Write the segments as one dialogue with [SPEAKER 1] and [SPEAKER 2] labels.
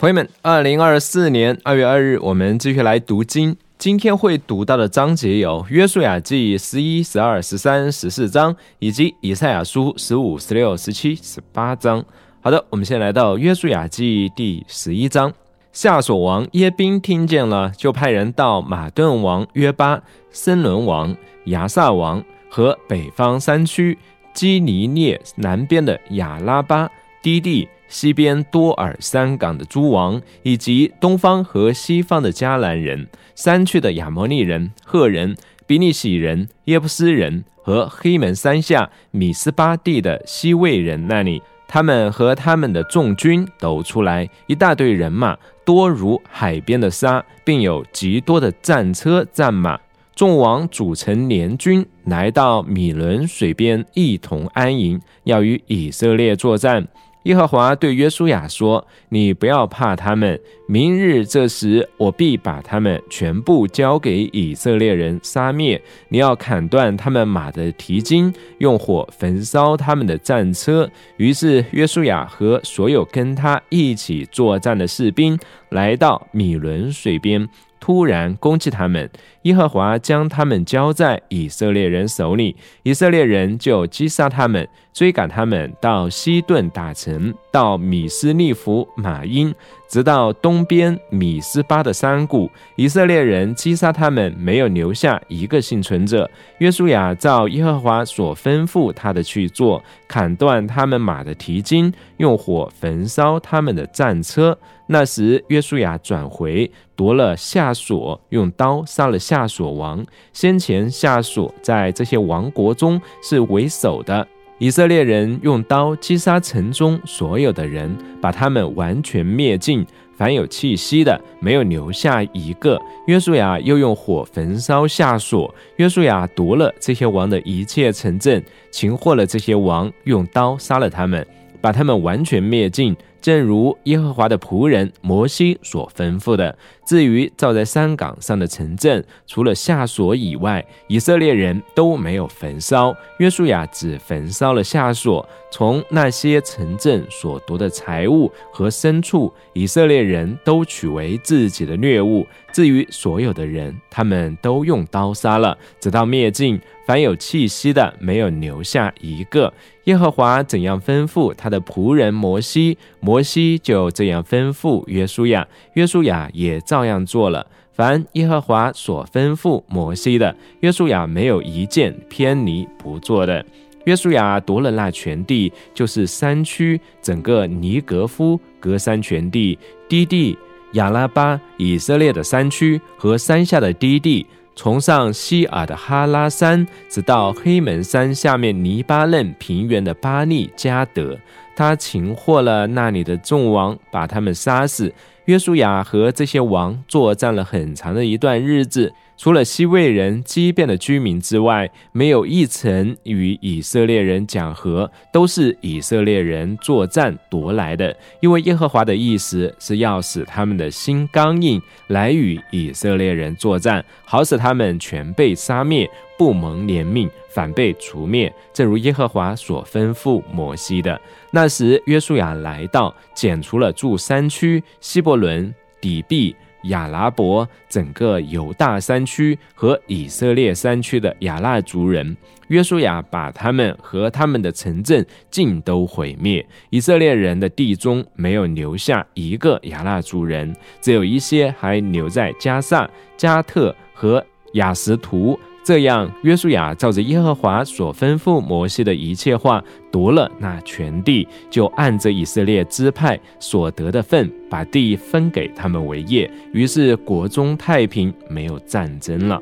[SPEAKER 1] 朋友们，二零二四年二月二日，我们继续来读经。今天会读到的章节有《约书亚记》十一、十二、十三、十四章，以及《以赛亚书》十五、十六、十七、十八章。好的，我们先来到《约书亚记》第十一章。夏所王耶宾听见了，就派人到马顿王约巴、森伦王亚萨王和北方山区基尼涅南边的亚拉巴低地。西边多尔山港的诸王，以及东方和西方的迦南人、山区的亚摩利人、赫人、比利洗人、耶布斯人和黑门山下米斯巴地的西魏人那里，他们和他们的众军都出来，一大堆人马，多如海边的沙，并有极多的战车战马。众王组成联军，来到米伦水边，一同安营，要与以色列作战。耶和华对约书亚说：“你不要怕他们，明日这时，我必把他们全部交给以色列人杀灭。你要砍断他们马的蹄筋，用火焚烧他们的战车。”于是，约书亚和所有跟他一起作战的士兵来到米伦水边。突然攻击他们，耶和华将他们交在以色列人手里，以色列人就击杀他们，追赶他们到西顿大城，到米斯利弗马因。直到东边米斯巴的山谷，以色列人击杀他们，没有留下一个幸存者。约书亚照耶和华所吩咐他的去做，砍断他们马的蹄筋，用火焚烧他们的战车。那时，约书亚转回，夺了夏所，用刀杀了夏所王。先前夏所在这些王国中是为首的。以色列人用刀击杀城中所有的人，把他们完全灭尽，凡有气息的，没有留下一个。约书亚又用火焚烧下所。约书亚夺了这些王的一切城镇，擒获了这些王，用刀杀了他们，把他们完全灭尽。正如耶和华的仆人摩西所吩咐的。至于造在山岗上的城镇，除了夏所以外，以色列人都没有焚烧。约书亚只焚烧了夏所，从那些城镇所夺的财物和牲畜，以色列人都取为自己的掠物。至于所有的人，他们都用刀杀了，直到灭尽。凡有气息的，没有留下一个。耶和华怎样吩咐他的仆人摩西，摩西就这样吩咐约书亚，约书亚也照样做了。凡耶和华所吩咐摩西的，约书亚没有一件偏离不做的。约书亚夺了那全地，就是山区，整个尼格夫、格山全地、低地、亚拉巴、以色列的山区和山下的低地。从上希尔的哈拉山，直到黑门山下面黎巴嫩平原的巴利加德，他擒获了那里的众王，把他们杀死。约书亚和这些王作战了很长的一段日子。除了西魏人畸变的居民之外，没有一层与以色列人讲和，都是以色列人作战夺来的。因为耶和华的意思是要使他们的心刚硬，来与以色列人作战，好使他们全被杀灭，不蒙怜悯，反被除灭。正如耶和华所吩咐摩西的。那时，约书亚来到，剪除了住山区希伯伦、底壁。亚拉伯整个犹大山区和以色列山区的亚纳族人，约书亚把他们和他们的城镇尽都毁灭。以色列人的地中没有留下一个亚纳族人，只有一些还留在加萨、加特和雅什图。这样，约书亚照着耶和华所吩咐摩西的一切话，夺了那全地，就按着以色列支派所得的份，把地分给他们为业。于是国中太平，没有战争了。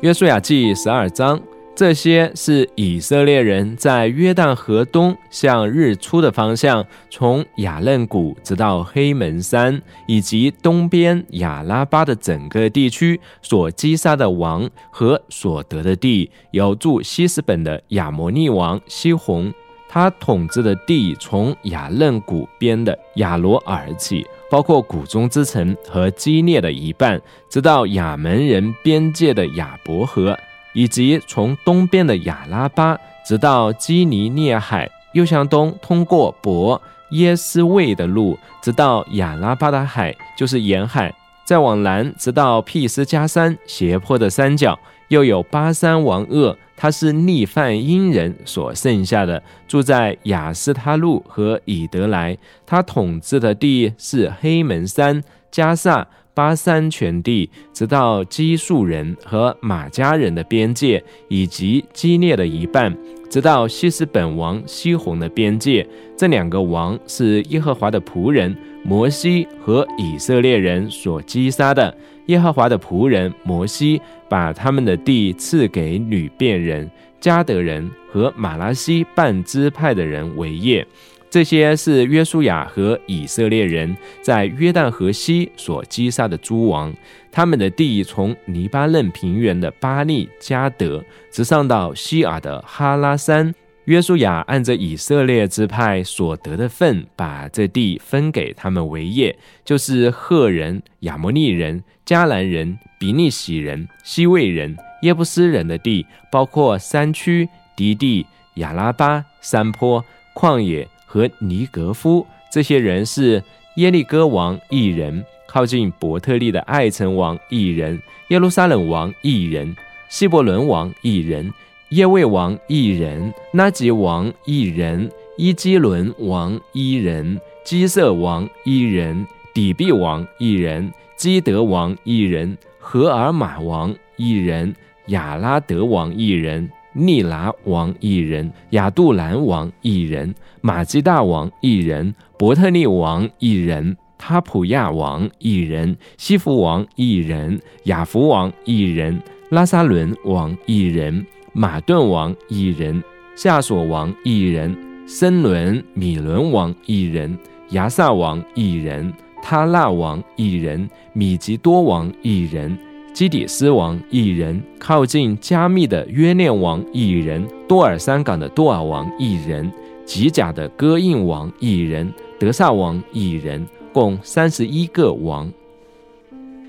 [SPEAKER 1] 约书亚记十二章。这些是以色列人在约旦河东向日出的方向，从雅嫩谷直到黑门山，以及东边亚拉巴的整个地区所击杀的王和所得的地。有住西斯本的亚摩利王西宏，他统治的地从雅嫩谷边的亚罗尔起，包括谷中之城和基列的一半，直到亚门人边界的亚伯河。以及从东边的亚拉巴，直到基尼涅海，又向东通过伯，耶斯卫的路，直到亚拉巴的海，就是沿海；再往南，直到毗斯加山斜坡的山脚。又有巴山王鄂，他是逆犯因人所剩下的，住在雅斯他路和以德莱。他统治的地是黑门山、加萨、巴山全地，直到基述人和马加人的边界，以及基列的一半。直到西斯本王西宏的边界，这两个王是耶和华的仆人摩西和以色列人所击杀的。耶和华的仆人摩西把他们的地赐给吕遍人、加德人和马拉西半支派的人为业。这些是约书亚和以色列人在约旦河西所击杀的诸王，他们的地从黎巴嫩平原的巴利加德直上到西尔的哈拉山。约书亚按着以色列支派所得的份，把这地分给他们为业，就是赫人、亚摩利人、迦南人、比利洗人、西魏人、耶布斯人的地，包括山区、低地、亚拉巴、山坡、旷野。和尼格夫这些人是耶利哥王一人，靠近伯特利的爱城王一人，耶路撒冷王一人，希伯伦王一人，耶卫王一人，拉吉王一人，伊基伦王一人，基色王一人，底比王一人，基德王一人，荷尔玛王一人，亚拉德王一人。利拿王一人，亚杜兰王一人，马基大王一人，伯特利王一人，塔普亚王一人，西弗王一人，亚福王一人，拉萨伦王一人，马顿王一人，夏索王一人，森伦米伦王一人，亚萨王一人，他那王一人，米吉多王一人。基底斯王一人，靠近加密的约念王一人，多尔山港的多尔王一人，吉甲的戈印王一人，德萨王一人，共三十一个王。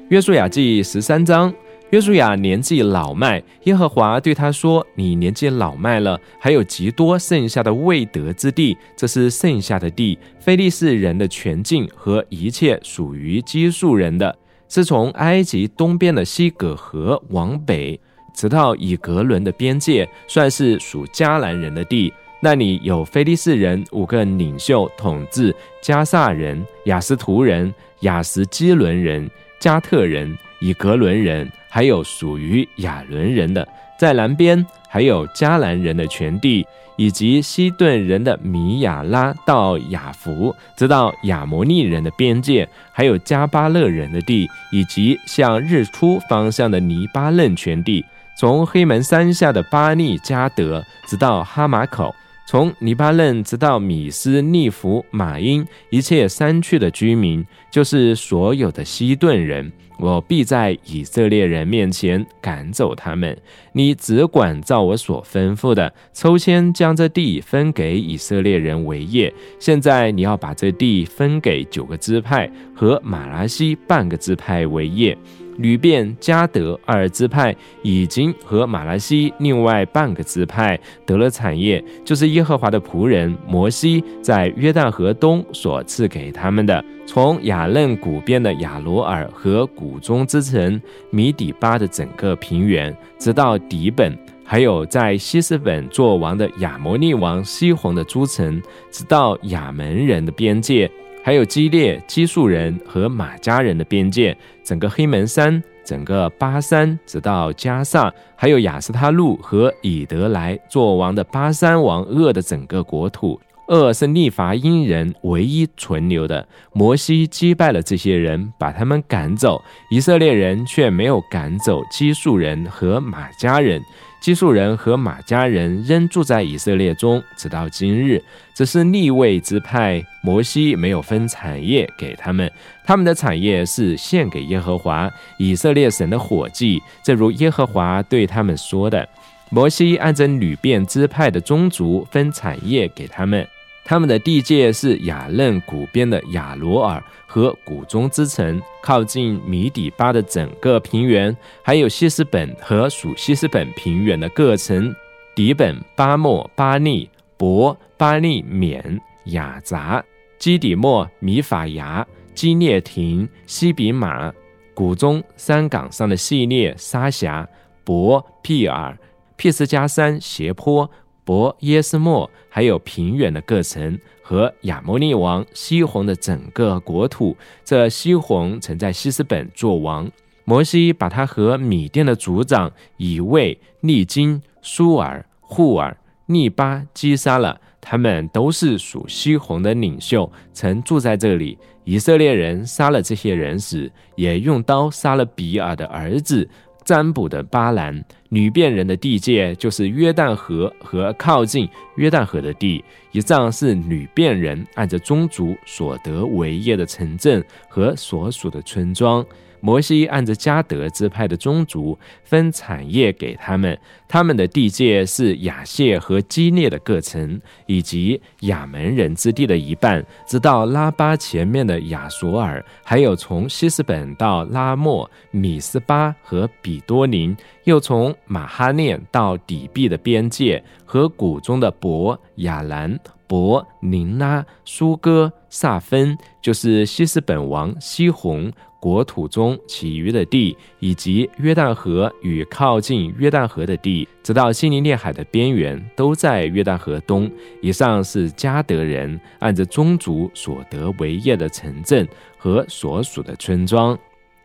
[SPEAKER 1] 约书亚记十三章，约书亚年纪老迈，耶和华对他说：“你年纪老迈了，还有极多剩下的未得之地，这是剩下的地，非利士人的全境和一切属于基述人的。”是从埃及东边的西葛河往北，直到以格伦的边界，算是属迦南人的地。那里有菲利士人五个领袖统治加萨人、雅斯图人、雅什基伦人、加特人、以格伦人，还有属于亚伦人的。在南边还有迦南人的全地。以及西顿人的米亚拉到雅弗，直到亚摩利人的边界，还有加巴勒人的地，以及向日出方向的尼巴嫩全地，从黑门山下的巴利加德，直到哈马口。从尼巴嫩直到米斯利弗马因一切山区的居民，就是所有的西顿人，我必在以色列人面前赶走他们。你只管照我所吩咐的，抽签将这地分给以色列人为业。现在你要把这地分给九个支派和马拉西半个支派为业。吕遍、加德二支派已经和马来西另外半个支派得了产业，就是耶和华的仆人摩西在约旦河东所赐给他们的，从雅嫩谷边的亚罗尔和谷中之城米底巴的整个平原，直到底本，还有在西斯本做王的亚摩利王西宏的诸城，直到亚门人的边界。还有基列、基述人和马家人的边界，整个黑门山、整个巴山，直到加萨，还有雅斯他路和以德来做王的巴山王鄂的整个国土。恶是利伐因人唯一存留的。摩西击败了这些人，把他们赶走。以色列人却没有赶走基述人和马家人。基述人和马家人仍住在以色列中，直到今日。只是立位之派，摩西没有分产业给他们，他们的产业是献给耶和华以色列神的火祭，正如耶和华对他们说的。摩西按着吕遍支派的宗族分产业给他们。他们的地界是雅嫩谷边的雅罗尔和谷中之城，靠近米底巴的整个平原，还有西斯本和属西斯本平原的各城，底本、巴莫、巴利、博、巴利缅、雅杂、基底莫、米法牙、基涅廷、西比马、谷中山岗上的系列沙峡、博庇尔、庇斯加山斜坡、博耶斯莫，还有平原的各城和亚摩利王西宏的整个国土。这西宏曾在西斯本做王。摩西把他和米甸的族长以卫、利金、舒尔、户尔、利巴击杀了。他们都是属西宏的领袖，曾住在这里。以色列人杀了这些人时，也用刀杀了比尔的儿子占卜的巴兰。女变人的地界就是约旦河和靠近约旦河的地。以上是女变人按着宗族所得为业的城镇和所属的村庄。摩西按着加德支派的宗族分产业给他们，他们的地界是亚谢和基列的各城，以及亚门人之地的一半，直到拉巴前面的亚索尔，还有从希斯本到拉莫、米斯巴和比多林，又从马哈念到底壁的边界和谷中的伯、亚兰、伯、宁拉、苏哥、萨芬，就是希斯本王西宏。国土中其余的地，以及约旦河与靠近约旦河的地，直到西尼列海的边缘，都在约旦河东。以上是加德人按着宗族所得为业的城镇和所属的村庄。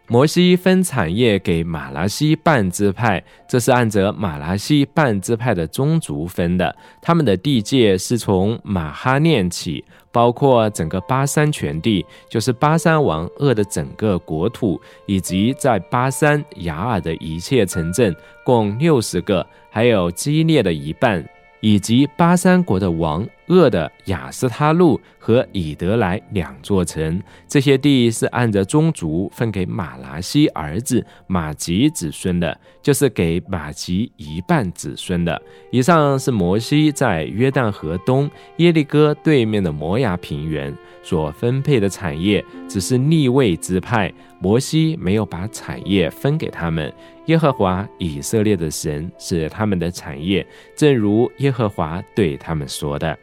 [SPEAKER 1] 摩西分产业给马拉西半支派，这是按着马拉西半支派的宗族分的。他们的地界是从马哈念起，包括整个巴山全地，就是巴山王鄂的整个国土，以及在巴山雅尔的一切城镇，共六十个，还有基列的一半。以及巴山国的王鄂的雅斯他路和以德来两座城，这些地是按着宗族分给马拉西儿子马吉子孙的，就是给马吉一半子孙的。以上是摩西在约旦河东耶利哥对面的摩崖平原所分配的产业，只是立位之派，摩西没有把产业分给他们。耶和华以色列的神是他们的产业，正如耶和华对他们说的。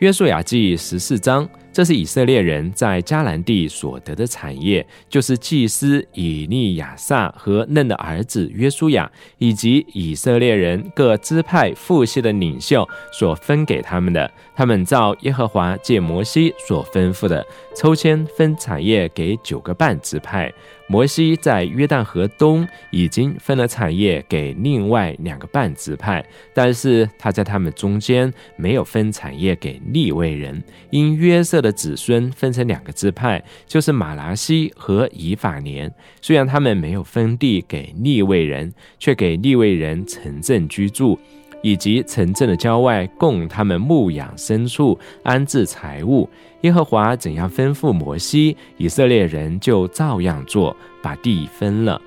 [SPEAKER 1] 约书亚记十四章。这是以色列人在迦南地所得的产业，就是祭司以利亚撒和嫩的儿子约书亚，以及以色列人各支派父系的领袖所分给他们的。他们照耶和华借摩西所吩咐的，抽签分产业给九个半支派。摩西在约旦河东已经分了产业给另外两个半支派，但是他在他们中间没有分产业给利未人，因约瑟。的子孙分成两个支派，就是马拉西和以法莲。虽然他们没有分地给利未人，却给利未人城镇居住，以及城镇的郊外供他们牧养牲畜、安置财物。耶和华怎样吩咐摩西，以色列人就照样做，把地分了。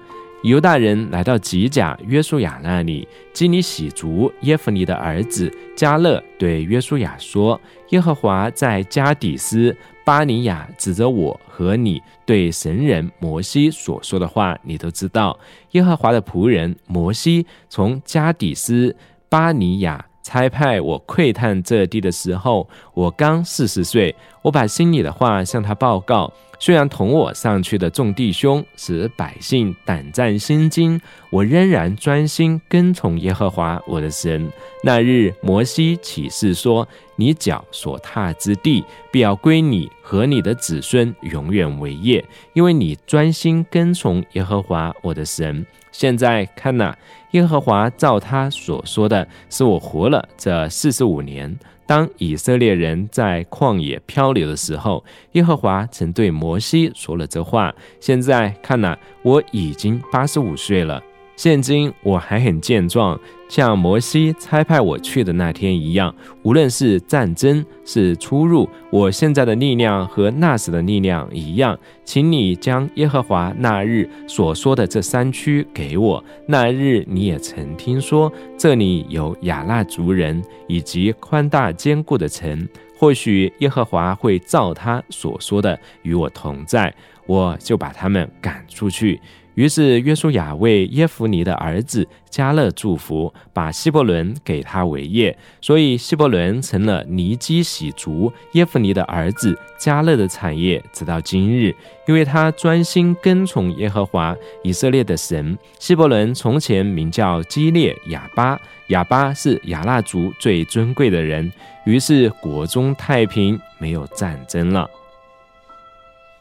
[SPEAKER 1] 犹大人来到吉甲约书亚那里，基尼喜族耶弗尼的儿子加勒对约书亚说：“耶和华在加底斯巴尼亚指着我和你对神人摩西所说的话，你都知道。耶和华的仆人摩西从加底斯巴尼亚。”差派我窥探这地的时候，我刚四十岁。我把心里的话向他报告。虽然同我上去的众弟兄使百姓胆战心惊，我仍然专心跟从耶和华我的神。那日，摩西启示说：“你脚所踏之地，必要归你和你的子孙永远为业，因为你专心跟从耶和华我的神。”现在看呐，耶和华照他所说的，是我活了这四十五年。当以色列人在旷野漂流的时候，耶和华曾对摩西说了这话。现在看呐，我已经八十五岁了。现今我还很健壮，像摩西差派我去的那天一样。无论是战争是出入，我现在的力量和那时的力量一样。请你将耶和华那日所说的这山区给我。那日你也曾听说这里有亚纳族人以及宽大坚固的城。或许耶和华会照他所说的与我同在，我就把他们赶出去。于是约书亚为耶夫尼的儿子加勒祝福，把希伯伦给他为业，所以希伯伦成了尼基喜族耶夫尼的儿子加勒的产业，直到今日，因为他专心跟从耶和华以色列的神。希伯伦从前名叫基列亚巴，亚巴是亚纳族最尊贵的人，于是国中太平，没有战争了。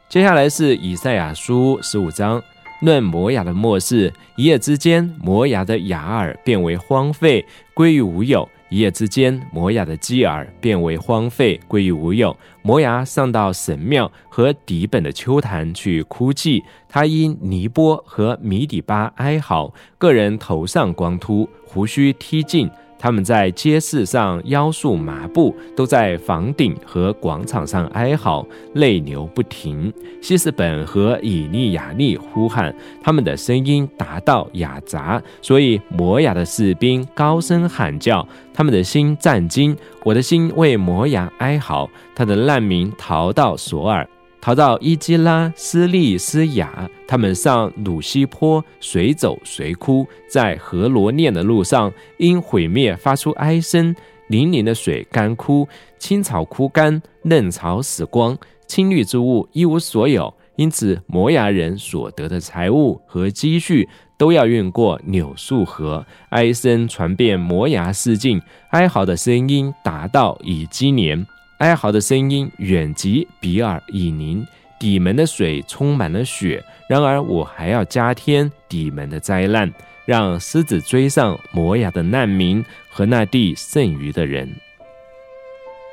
[SPEAKER 1] 接下来是以赛亚书十五章。论摩崖的末世，一夜之间，摩崖的雅尔变为荒废，归于无有；一夜之间，摩崖的基尔变为荒废，归于无有。摩崖上到神庙和底本的秋坛去哭泣，他因尼波和米底巴哀嚎，个人头上光秃，胡须剃尽。他们在街市上腰束麻布，都在房顶和广场上哀嚎，泪流不停。希斯本和以利亚利呼喊，他们的声音达到雅杂，所以摩雅的士兵高声喊叫，他们的心战惊。我的心为摩雅哀嚎，他的难民逃到索尔。逃到伊基拉、斯利斯雅，他们上鲁西坡，随走随哭，在河罗念的路上，因毁灭发出哀声。粼粼的水干枯，青草枯干，嫩草死光，青绿之物一无所有。因此，摩崖人所得的财物和积蓄，都要运过柳树河。哀声传遍摩崖四境，哀嚎的声音达到以基年。哀嚎的声音远及比尔以宁，底门的水充满了血。然而我还要加添底门的灾难，让狮子追上摩亚的难民和那地剩余的人。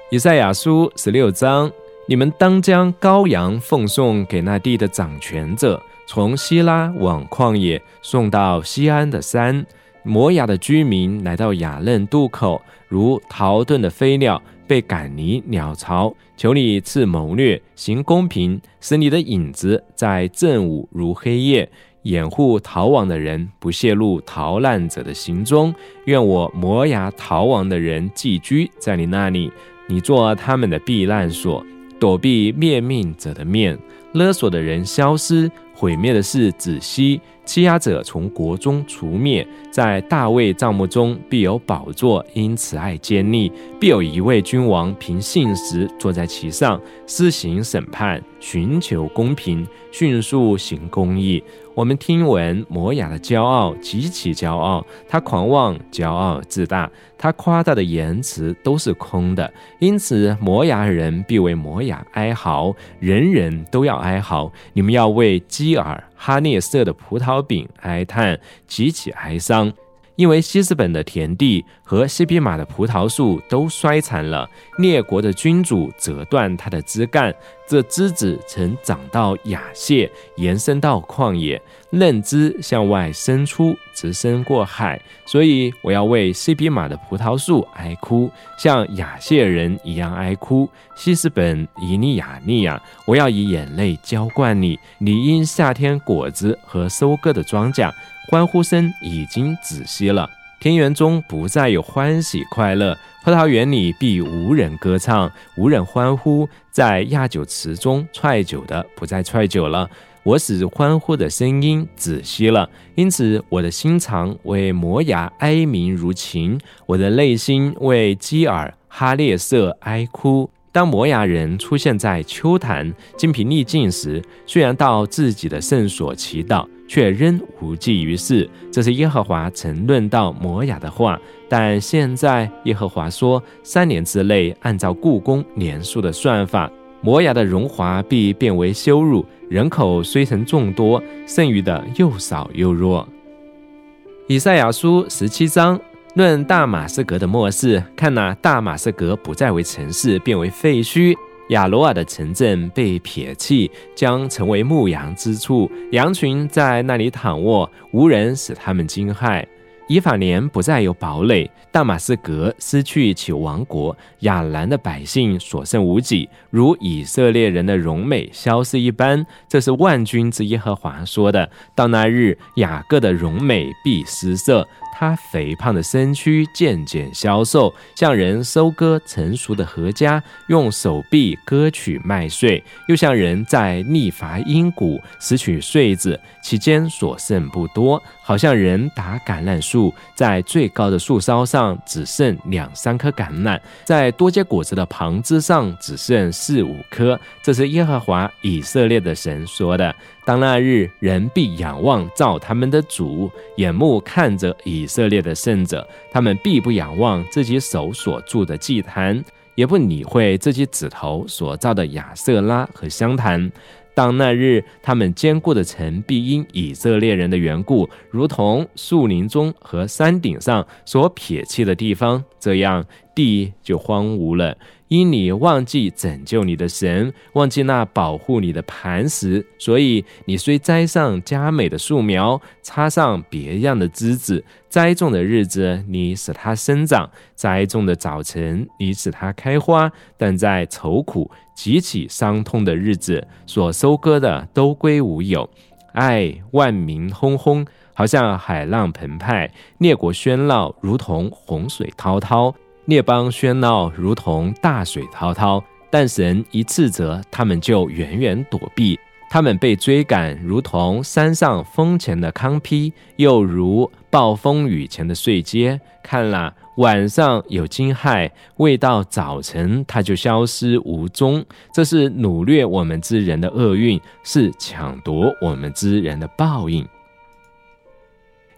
[SPEAKER 1] 以赛亚书十六章：你们当将羔羊奉送给那地的掌权者，从希拉往旷野送到西安的山。摩亚的居民来到雅嫩渡口，如逃遁的飞鸟。被赶离鸟巢，求你赐谋略，行公平，使你的影子在正午如黑夜，掩护逃亡的人不泄露逃难者的行踪。愿我磨牙逃亡的人寄居在你那里，你做他们的避难所，躲避灭命者的面，勒索的人消失。毁灭的是子息，欺压者从国中除灭。在大卫帐幕中必有宝座，因此爱坚立，必有一位君王凭信实坐在其上，施行审判，寻求公平，迅速行公义。我们听闻摩雅的骄傲极其骄傲，他狂妄、骄傲、自大，他夸大的言辞都是空的。因此，摩雅人必为摩雅哀嚎，人人都要哀嚎。你们要为基尔哈涅色的葡萄饼哀叹，极其哀伤。因为西斯本的田地和西比马的葡萄树都衰残了，列国的君主折断它的枝干，这枝子曾长到雅谢，延伸到旷野，嫩枝向外伸出，直伸过海。所以我要为西比马的葡萄树哀哭，像雅谢人一样哀哭。西斯本以尼亚利亚，我要以眼泪浇灌你，你因夏天果子和收割的庄稼。欢呼声已经止息了，田园中不再有欢喜快乐，葡萄园里必无人歌唱，无人欢呼，在亚酒池中踹酒的不再踹酒了，我使欢呼的声音止息了，因此我的心肠为摩崖哀鸣如琴，我的内心为基尔哈列瑟哀哭。当摩崖人出现在秋坛精疲力尽时，虽然到自己的圣所祈祷。却仍无济于事。这是耶和华曾论到摩雅的话，但现在耶和华说，三年之内，按照故宫年数的算法，摩雅的荣华必变为羞辱，人口虽曾众多，剩余的又少又弱。以赛亚书十七章论大马士革的末世，看那大马士革不再为城市，变为废墟。亚罗尔的城镇被撇弃，将成为牧羊之处，羊群在那里躺卧，无人使他们惊骇。以法莲不再有堡垒，大马士革失去其王国，亚兰的百姓所剩无几，如以色列人的荣美消失一般。这是万军之耶和华说的。到那日，雅各的荣美必失色。他肥胖的身躯渐渐消瘦，像人收割成熟的禾稼，用手臂割取麦穗；又像人在逆伐阴谷，拾取穗子，其间所剩不多。好像人打橄榄树，在最高的树梢上只剩两三颗橄榄，在多结果子的旁枝上只剩四五颗。这是耶和华以色列的神说的。当那日，人必仰望造他们的主，眼目看着以色列的圣者，他们必不仰望自己手所铸的祭坛，也不理会自己指头所造的亚瑟拉和香坛。当那日，他们坚固的城必因以色列人的缘故，如同树林中和山顶上所撇弃的地方，这样地就荒芜了。因你忘记拯救你的神，忘记那保护你的磐石，所以你虽栽上佳美的树苗，插上别样的枝子，栽种的日子你使它生长，栽种的早晨你使它开花，但在愁苦、极其伤痛的日子，所收割的都归无有。唉，万民轰轰，好像海浪澎湃；列国喧闹，如同洪水滔滔。列邦喧闹，如同大水滔滔；但神一斥责，他们就远远躲避。他们被追赶，如同山上风前的糠秕，又如暴风雨前的碎秸。看了，晚上有惊骇，未到早晨，它就消失无踪。这是掳掠我们之人的厄运，是抢夺我们之人的报应。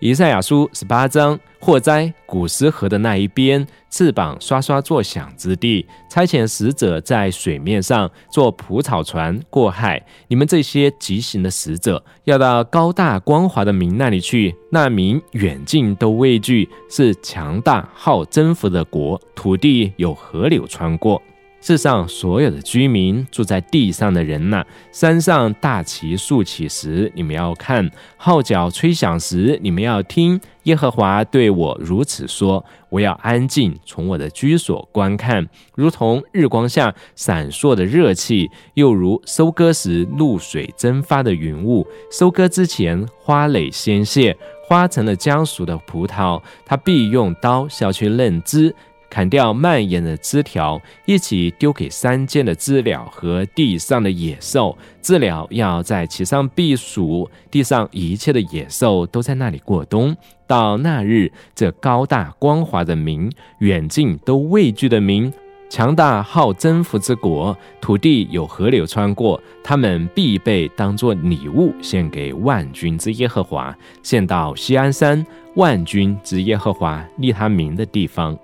[SPEAKER 1] 以赛亚书十八章，祸灾古时河的那一边，翅膀刷刷作响之地，差遣使者在水面上坐蒲草船过海。你们这些急行的使者，要到高大光滑的民那里去。那民远近都畏惧，是强大好征服的国，土地有河流穿过。世上所有的居民，住在地上的人呐，山上大旗竖起时，你们要看；号角吹响时，你们要听。耶和华对我如此说：我要安静，从我的居所观看，如同日光下闪烁的热气，又如收割时露水蒸发的云雾。收割之前，花蕾鲜谢，花成了将熟的葡萄，他必用刀削去嫩枝。砍掉蔓延的枝条，一起丢给山间的知了和地上的野兽。知了要在其上避暑，地上一切的野兽都在那里过冬。到那日，这高大光滑的民，远近都畏惧的民，强大好征服之国，土地有河流穿过，他们必被当作礼物献给万军之耶和华，献到西安山万军之耶和华立他名的地方。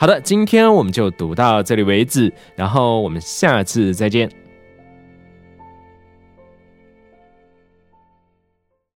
[SPEAKER 1] 好的，今天我们就读到这里为止，然后我们下次再见。